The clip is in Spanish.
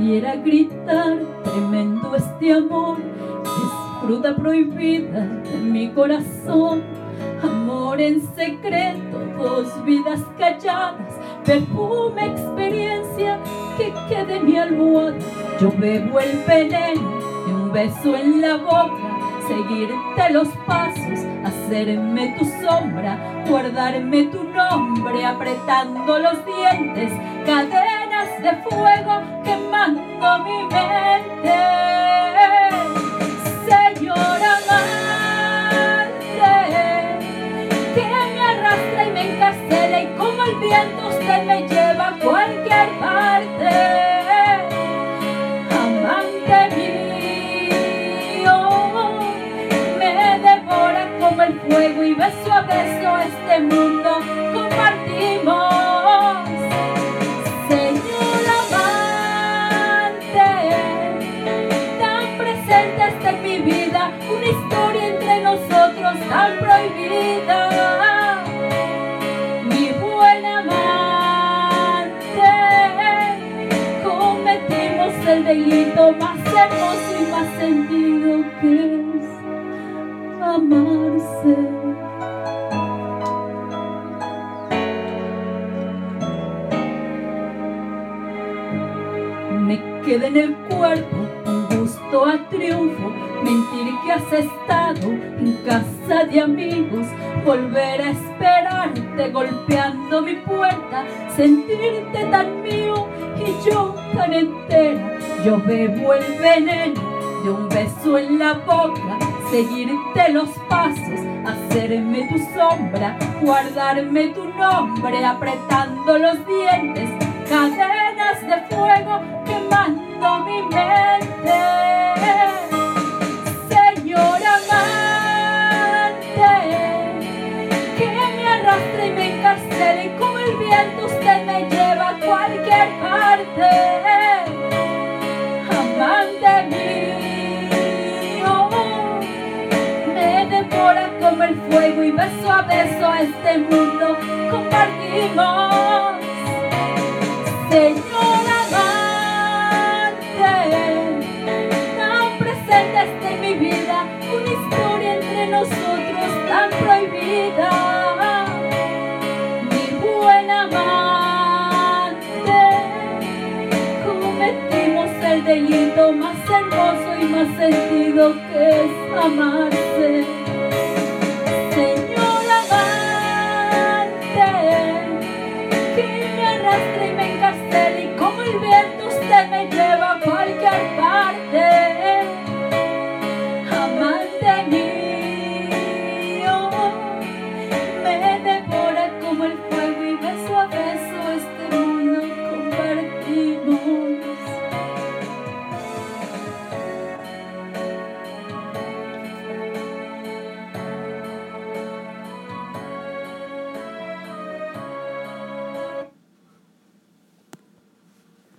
Quisiera gritar, tremendo este amor, es fruta prohibida de mi corazón. Amor en secreto, dos vidas calladas, perfume, experiencia que quede en mi almohada. Yo bebo el veneno de un beso en la boca seguirte los pasos, hacerme tu sombra, guardarme tu nombre, apretando los dientes, cadenas de fuego quemando mi mente. Señor amante, que me arrastra y me encarcela y como el viento usted me lleva a cualquier parte. fuego y beso a beso este mundo el delito más hermoso y más sentido que amarse. Me queda en el cuerpo un gusto a triunfo, mentir que has estado en casa de amigos, volver a esperarte golpeando mi puerta, sentirte tan mío y yo tan entera. Yo bebo el veneno de un beso en la boca seguirte los pasos, hacerme tu sombra, guardarme tu nombre, apretando los dientes, cadenas de fuego quemando mi mente. Señor amante, que me arrastre y me encarcele como el viento usted me lleva a cualquier parte. Beso a beso este mundo compartimos. Señor amante, tan presente está mi vida, una historia entre nosotros tan prohibida. Mi buen amante, cometimos el delito más hermoso y más sentido que es amarse. beni deva falkar